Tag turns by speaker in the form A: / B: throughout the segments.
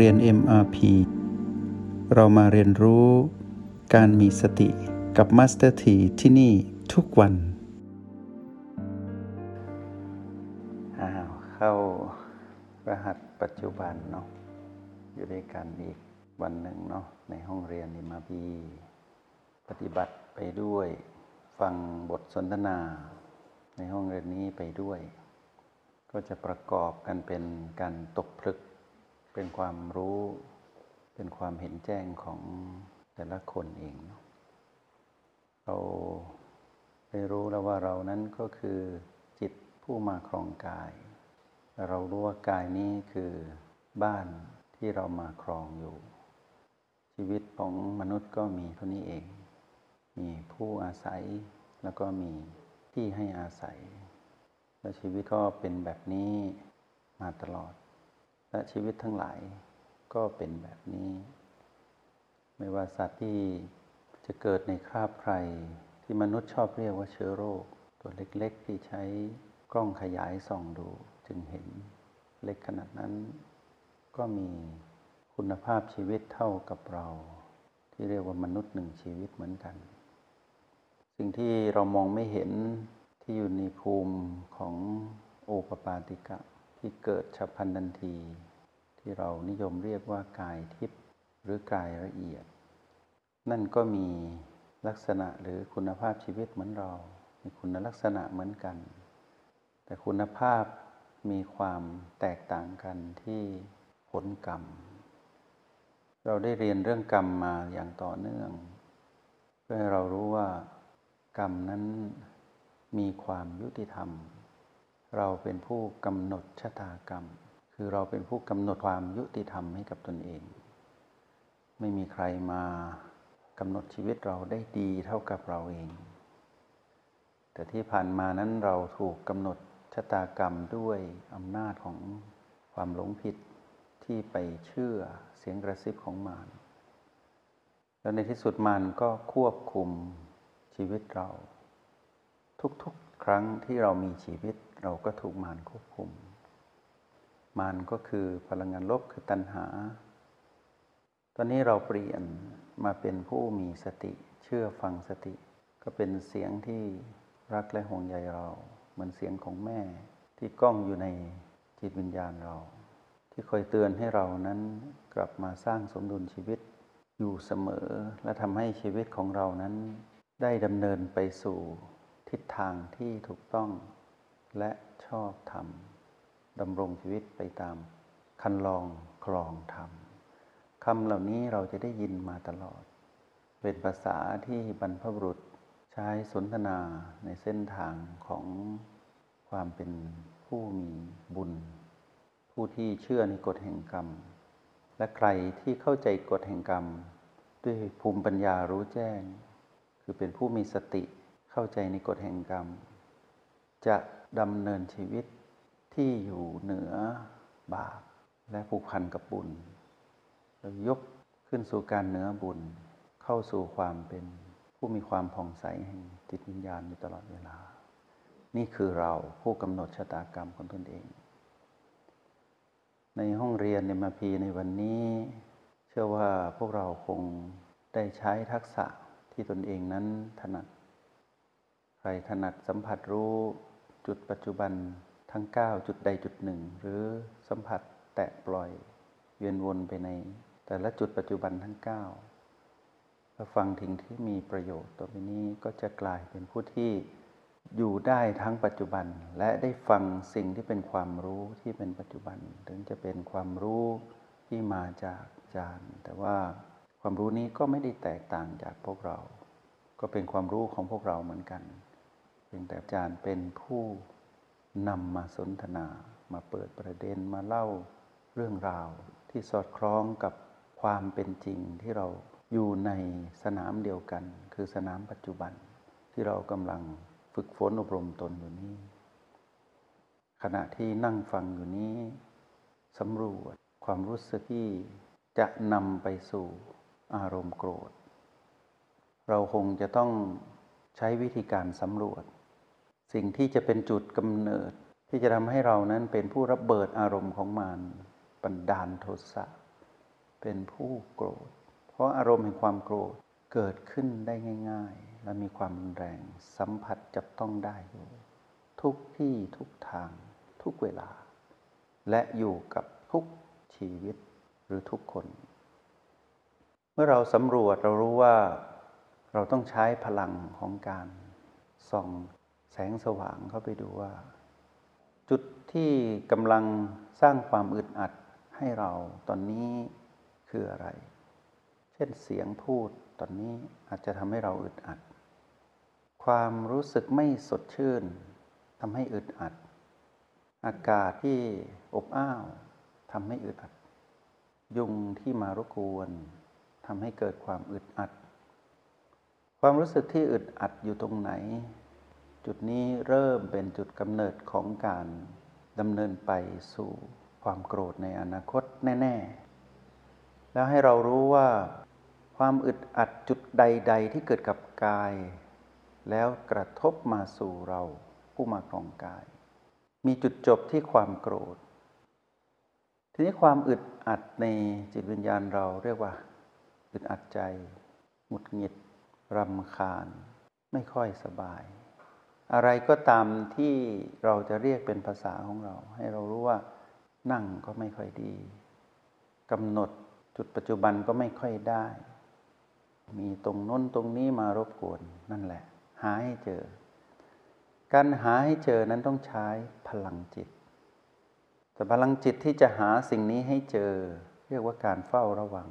A: เรียน MRP เรามาเรียนรู้การมีสติกับ Master T ที่ที่นี่ทุกวันอ้าวเข้ารหัสปัจจุบันเนาะอยู่ด้วยกันอีกวันหนึ่งเนาะในห้องเรียน MRP ปฏิบัติไปด้วยฟังบทสนทนา ในห้องเรียนนี้ไปด้วย ก็จะประกอบกันเป็นการตกผลึก เป็นความรู้เป็นความเห็นแจ้งของแต่ละคนเองเราได้รู้แล้วว่าเรานั้นก็คือจิตผู้มาครองกาย เรารู้ว่ากายนี้คือบ้านที่เรามาครองอยู่ ชีวิตของมนุษย์ก็มีเท่านี้เอง มีผู้อาศัยแล้วก็มีที่ให้อาศัย และชีวิตก็เป็นแบบนี้มาตลอด และชีวิตทั้งหลายก็เป็นแบบนี้ ไม่ว่าสัตว์ที่จะเกิดในคราบใคร ที่มนุษย์ชอบเรียกว่าเชื้อโรค ตัวเล็กๆ ที่ใช้กล้องขยายส่องดู จึงเห็นเล็กขนาดนั้น ก็มีคุณภาพชีวิตเท่ากับเรา ที่เรียกว่ามนุษย์หนึ่งชีวิตเหมือนกัน สิ่งที่เรามองไม่เห็นที่อยู่ในภูมิของโอปปาติกะ ที่เกิดฉับพลันทันที ที่เรานิยมเรียกว่ากายทิพย์หรือกายละเอียด นั่นก็มีลักษณะหรือคุณภาพชีวิตเหมือนเรา มีคุณลักษณะเหมือนกัน แต่คุณภาพมีความแตกต่างกันที่ผลกรรม เราได้เรียนเรื่องกรรมมาอย่างต่อเนื่อง เพื่อให้เรารู้ว่ากรรมนั้นมีความยุติธรรม เราเป็นผู้กำหนดชะตากรรม คือเราเป็นผู้กำหนดความยุติธรรมให้กับตนเอง ไม่มีใครมากำหนดชีวิตเราได้ดีเท่ากับเราเอง แต่ที่ผ่านมานั้นเราถูกกำหนดชะตากรรมด้วยอำนาจของความหลงผิดที่ไปเชื่อเสียงกระซิบของมารแล้วในที่สุดมารก็ควบคุมชีวิตเรา ทุกๆครั้งที่เรามีชีวิต เราก็ถูกมารควบคุม มารก็คือพลังงานลบคือตัณหา ตอนนี้เราเปลี่ยนมาเป็นผู้มีสติเชื่อฟังสติ ก็เป็นเสียงที่รักและห่วงใยเราเหมือนเสียงของแม่ที่ก้องอยู่ในจิตวิญญาณเรา ที่คอยเตือนให้เรานั้นกลับมาสร้างสมดุลชีวิตอยู่เสมอและทำให้ชีวิตของเรานั้น ได้ดำเนินไปสู่ทิศทางที่ถูกต้อง และชอบธรรมดำรงชีวิตไปตามคันลองคลองธรรมคำเหล่านี้เราจะได้ยินมาตลอด เป็นภาษาที่บรรพบุรุษใช้สนทนาในเส้นทางของความเป็นผู้มีบุญ ผู้ที่เชื่อในกฎแห่งกรรม และใครที่เข้าใจกฎแห่งกรรม ด้วยภูมิปัญญารู้แจ้ง คือเป็นผู้มีสติเข้าใจในกฎแห่งกรรม จะดำเนินชีวิตที่อยู่เหนือบาปและผูกพันกับบุญยกขึ้นสู่การเหนือบุญเข้าสู่ความเป็นผู้มีความผ่องใสแห่งจิตวิญญาณอยู่ตลอดเวลา นี่คือเราผู้กำหนดชะตากรรมของตนเอง ในห้องเรียนในมาพีในวันนี้ เชื่อว่าพวกเราคงได้ใช้ทักษะที่ตนเองนั้นถนัด ใครถนัดสัมผัสรู้ จุดปัจจุบันทั้ง 9 จุดใดจุดหนึ่ง หรือสัมผัสแตะปล่อย เวียนวนไปใน แต่ละจุดปัจจุบันทั้ง 9 ถ้าฟังถึงที่มีประโยชน์ต่อไปนี้ก็จะกลายเป็นผู้ที่อยู่ได้ทั้งปัจจุบัน และได้ฟังสิ่งที่เป็นความรู้ที่เป็นปัจจุบัน ถึงจะเป็นความรู้ที่มาจากอาจารย์แต่ว่าความรู้นี้ก็ไม่ได้แตกต่างจากพวกเรา ก็เป็นความรู้ของพวกเราเหมือนกัน พียงแต่อาจารย์เป็นผู้นำมาสนทนา มาเปิดประเด็นมาเล่าเรื่องราวที่สอดคล้องกับความเป็นจริงที่เราอยู่ในสนามเดียวกัน คือสนามปัจจุบันที่เรากำลังฝึกฝนอบรมตนอยู่นี้ ขณะที่นั่งฟังอยู่นี้สำรวจความรู้สึกที่จะนำไปสู่อารมณ์โกรธ เราคงจะต้องใช้วิธีการสำรวจ สิ่งที่จะเป็นจุดกำเนิด ที่จะทำให้เรานั้นเป็นผู้รับเบิดอารมณ์ของมันบันดาลโทสะเป็นผู้โกรธ เพราะอารมณ์แห่งความโกรธเกิดขึ้นได้ง่าย ๆ และมีความรุนแรงสัมผัสจับต้องได้อยู่ทุกที่ทุกทางทุกเวลา และอยู่กับทุกชีวิตหรือทุกคน เมื่อเราสำรวจเรารู้ว่าเราต้องใช้พลังของการส่อง แสงสว่างเข้าไปดูว่า จุดที่กำลังสร้างความอึดอัดให้เราตอนนี้คืออะไร เช่นเสียงพูดตอนนี้อาจจะทำให้เราอึดอัด ความรู้สึกไม่สดชื่นทำให้อึดอัด อากาศที่อบอ้าวทำให้อึดอัด ยุงที่มารบกวนทำให้เกิดความอึดอัด ความรู้สึกที่อึดอัดอยู่ตรงไหน จุดนี้เริ่มเป็นจุดกำเนิดของการดำเนินไปสู่ความโกรธในอนาคตแน่ ๆ แล้วให้เรารู้ว่า ความอึดอัดจุดใด ๆ ที่เกิดกับกาย แล้วกระทบมาสู่เราผู้มาครองกาย มีจุดจบที่ความโกรธ ทีนี้ความอึดอัดในจิตวิญญาณเราเรียกว่า อึดอัดใจ หงุดหงิดรำคาญ ไม่ค่อยสบาย อะไรก็ตามที่เราจะเรียกเป็นภาษาของเรา ให้เรารู้ว่านั่งก็ไม่ค่อยดีกำหนดจุดปัจจุบันก็ไม่ค่อยได้ มีตรงน้นตรงนี้มารบกวนนั่นแหละ หาให้เจอ การหาให้เจอนั้นต้องใช้พลังจิต แต่พลังจิตที่จะหาสิ่งนี้ให้เจอ เรียกว่าการเฝ้าระวัง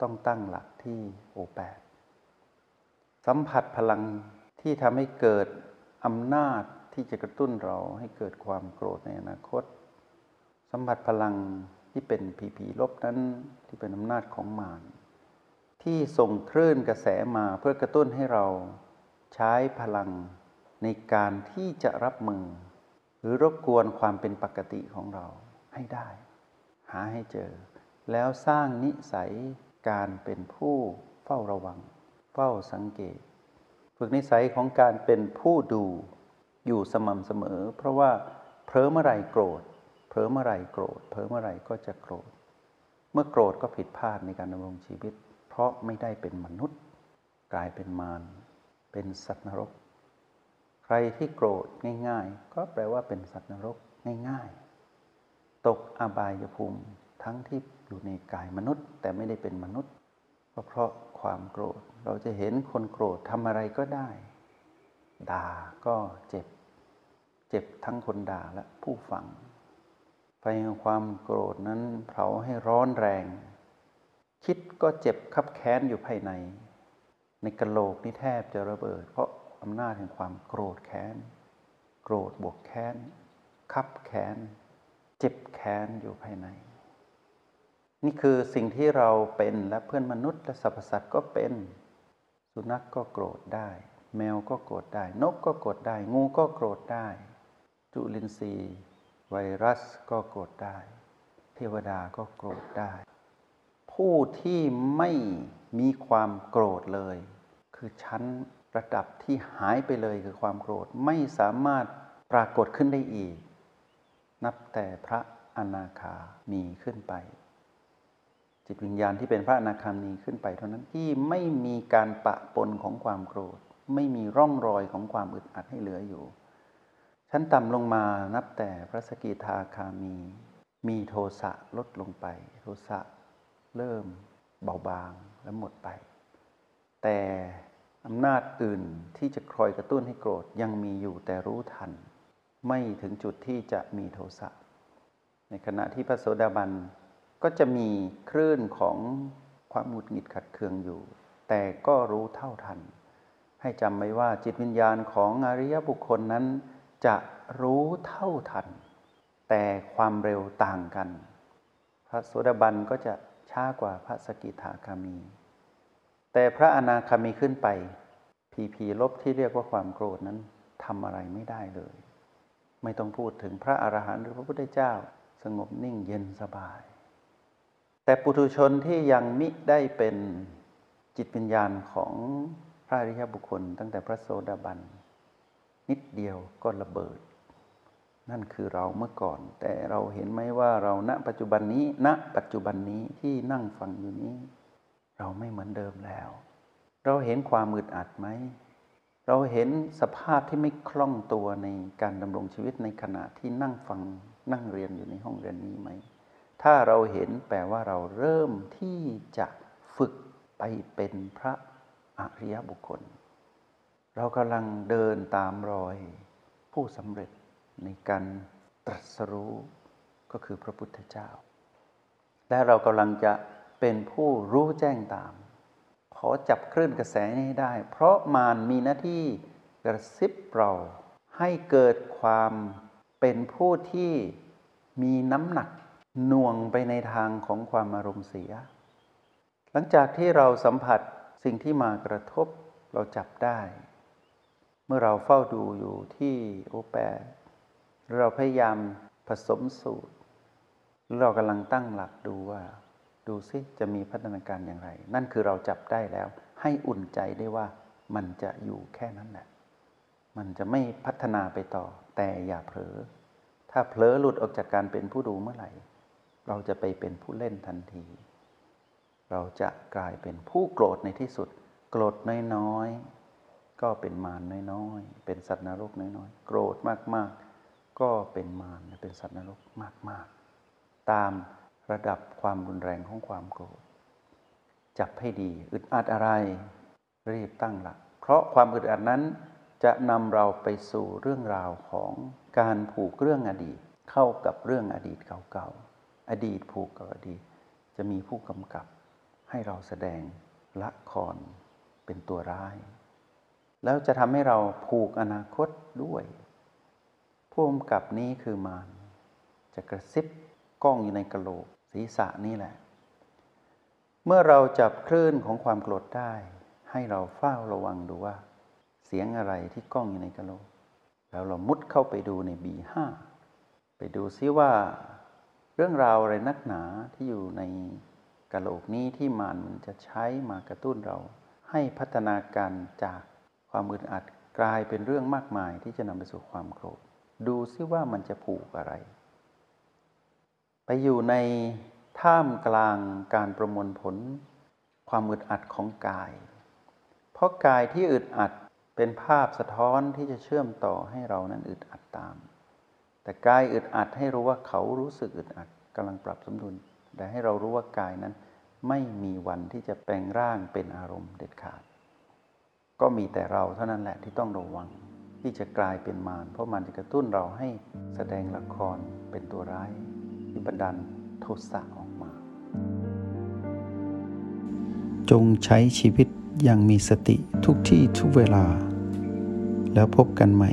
A: ต้องตั้งหลักที่โอแปดสัมผัสพลังที่ทำให้เกิด อำนาจที่จะกระตุ้นเราให้เกิดความโกรธในอนาคต สัมผัสพลังที่เป็นผีผีลบนั้นที่เป็นอำนาจของมารที่ส่งคลื่นกระแสมาเพื่อกระตุ้นให้เราใช้พลังในการที่จะรับมือ หรือรบกวนความเป็นปกติของเราให้ได้ หาให้เจอ แล้วสร้างนิสัยการเป็นผู้เฝ้าระวัง เฝ้าสังเกต ฝึกนิสัยของการเป็นผู้ดูอยู่สม่ำเสมอ เพราะว่าเผลอเมื่อไรโกรธเผลอเมื่อไรโกรธเผลอเมื่อไรก็จะโกรธ เมื่อโกรธก็ผิดพลาดในการดำรงชีวิต เพราะไม่ได้เป็นมนุษย์ กลายเป็นมารเป็นสัตว์นรก ใครที่โกรธง่ายๆ ก็แปลว่าเป็นสัตว์นรกง่ายๆ ตกอบายภูมิทั้งที่อยู่ในกายมนุษย์ แต่ไม่ได้เป็นมนุษย์ ก็เพราะความโกรธ เราจะเห็นคนโกรธทำอะไรก็ได้ ด่าก็เจ็บ เจ็บทั้งคนด่าและผู้ฟังไฟแห่งความโกรธนั้นเผาให้ร้อนแรง คิดก็เจ็บคับแค้นอยู่ภายใน ในกระโหลกนี่แทบจะระเบิด เพราะอำนาจแห่งความโกรธแค้น โกรธบวกแค้น คับแค้น เจ็บแค้นอยู่ภายใน นี่คือสิ่งที่เราเป็นและเพื่อนมนุษย์และสรรพสัตว์ก็เป็น สุนัขกก็โกรธได้ แมวก็โกรธได้ นกก็โกรธได้ งูก็โกรธได้ จุลินทรีย์ ไวรัสก็โกรธได้ เทวดาก็โกรธได้ ผู้ที่ไม่มีความโกรธเลย คือชั้นระดับที่หายไปเลยคือความโกรธไม่สามารถปรากฏขึ้นได้อีก นับแต่พระอนาคามีขึ้นไป จิตวิญญาณที่เป็นพระอนาคามีขึ้นไปเท่านั้นที่ไม่มีการปะปนของความโกรธ ไม่มีร่องรอยของความอึดอัดให้เหลืออยู่ ชั้นต่ำลงมานับแต่พระสกิทาคามี มีโทสะลดลงไป โทสะเริ่มเบาบางและหมดไป แต่อำนาจอื่นที่จะคอยกระตุ้นให้โกรธยังมีอยู่แต่รู้ทัน ไม่ถึงจุดที่จะมีโทสะในขณะที่พระโสดาบัน ก็จะมีคลื่นของความหงุดหงิดขัดเคืองอยู่ แต่ก็รู้เท่าทัน ให้จำไว้ว่าจิตวิญญาณของอริยบุคคลนั้น จะรู้เท่าทัน แต่ความเร็วต่างกัน พระโสดาบันก็จะช้ากว่าพระสกิทาคามี แต่พระอนาคามีขึ้นไป พีพีลบที่เรียกว่าความโกรธนั้นทำอะไรไม่ได้เลย ไม่ต้องพูดถึงพระอรหันต์หรือพระพุทธเจ้า สงบนิ่งเย็นสบาย แต่ปุถุชนที่ยังมิได้เป็นจิตวิญญาณของพระอริยบุคคล ตั้งแต่พระโสดาบัน นิดเดียวก็ระเบิด นั่นคือเราเมื่อก่อน แต่เราเห็นไหมว่าเราณปัจจุบันนี้ ณ ปัจจุบันนี้ที่นั่งฟังอยู่นี้ เราไม่เหมือนเดิมแล้ว เราเห็นความมืดอัดไหม เราเห็นสภาพที่ไม่คล่องตัวในการดำรงชีวิตในขณะที่นั่งฟังนั่งเรียนอยู่ในห้องเรียนนี้ไหม ถ้าเราเห็นแปลว่าเราเริ่มที่จะฝึกไปเป็นพระอริยบุคคล เรากำลังเดินตามรอย ผู้สำเร็จในการตรัสรู้ก็คือพระพุทธเจ้า และเรากำลังจะเป็นผู้รู้แจ้งตาม ขอจับคลื่นกระแสนี้ให้ได้ เพราะมารมีหน้าที่กระซิบเราให้เกิดความเป็นผู้ที่มีน้ำหนัก หน่วงไปในทางของความอารมณ์เสีย หลังจากที่เราสัมผัสสิ่งที่มากระทบเราจับได้ เมื่อเราเฝ้าดูอยู่ที่โอแปรเราพยายามผสมสูตร หรือเรากำลังตั้งหลักดูว่า ดูซิจะมีพัฒนาการอย่างไร นั่นคือเราจับได้แล้ว ให้อุ่นใจได้ว่ามันจะอยู่แค่นั้นแหละ มันจะไม่พัฒนาไปต่อ แต่อย่าเผลอ ถ้าเผลอหลุดออกจากการเป็นผู้ดูเมื่อไหร่ เราจะไปเป็นผู้เล่นทันที เราจะกลายเป็นผู้โกรธในที่สุด โกรธน้อยๆ ก็เป็นมารน้อยๆ เป็นสัตว์นรกน้อยๆ โกรธมากๆ ก็เป็นมารเป็นสัตว์นรกมากๆ ตามระดับความรุนแรงของความโกรธ จับให้ดีอึดอัดอะไร รีบตั้งหลัก เพราะความอึดอัดนั้นจะนำเราไปสู่เรื่องราวของการผูกเรื่องอดีตเข้ากับเรื่องอดีตเก่าๆ อดีตผูกกับอดีต จะมีผู้กำกับให้เราแสดงละครเป็นตัวร้าย แล้วจะทำให้เราผูกอนาคตด้วยผู้กำกับนี้คือมารจะกระซิบกล้องอยู่ในกระโหลกศีรษะนี่แหละ เมื่อเราจับคลื่นของความโกรธได้ ให้เราเฝ้าระวังดูว่า เสียงอะไรที่กล้องอยู่ในกระโหลก แล้วเรามุดเข้าไปดูในบีห้าไปดูซิว่า เรื่องราวอะไรนักหนาที่อยู่ในกระโหลกนี้ที่มันมันจะใช้มากระตุ้นเรา ให้พัฒนาการจากความอึดอัดกลายเป็นเรื่องมากมายที่จะนำไปสู่ความโกรธ ดูซิว่ามันจะผูกอะไร ไปอยู่ในท่ามกลางการประมวลผล ความอึดอัดของกาย เพราะกายที่อึดอัดเป็นภาพสะท้อนที่จะเชื่อมต่อให้เรานั้นอึดอัดตาม แต่กายอึดอัดให้รู้ว่าเขารู้สึกอึดอัดกำลังปรับสมดุล แต่ให้เรารู้ว่ากายนั้น ไม่มีวันที่จะแปลงร่างเป็นอารมณ์เด็ดขาด ก็มีแต่เราเท่านั้นแหละที่ต้องระวัง ที่จะกลายเป็นมารเพราะมันจะกระตุ้นเราให้แสดงละครเป็นตัวร้ายที่บันดาลโทสะออกมา
B: จงใช้ชีวิตอย่างมีสติทุกที่ทุกเวลา แล้วพบกันใหม่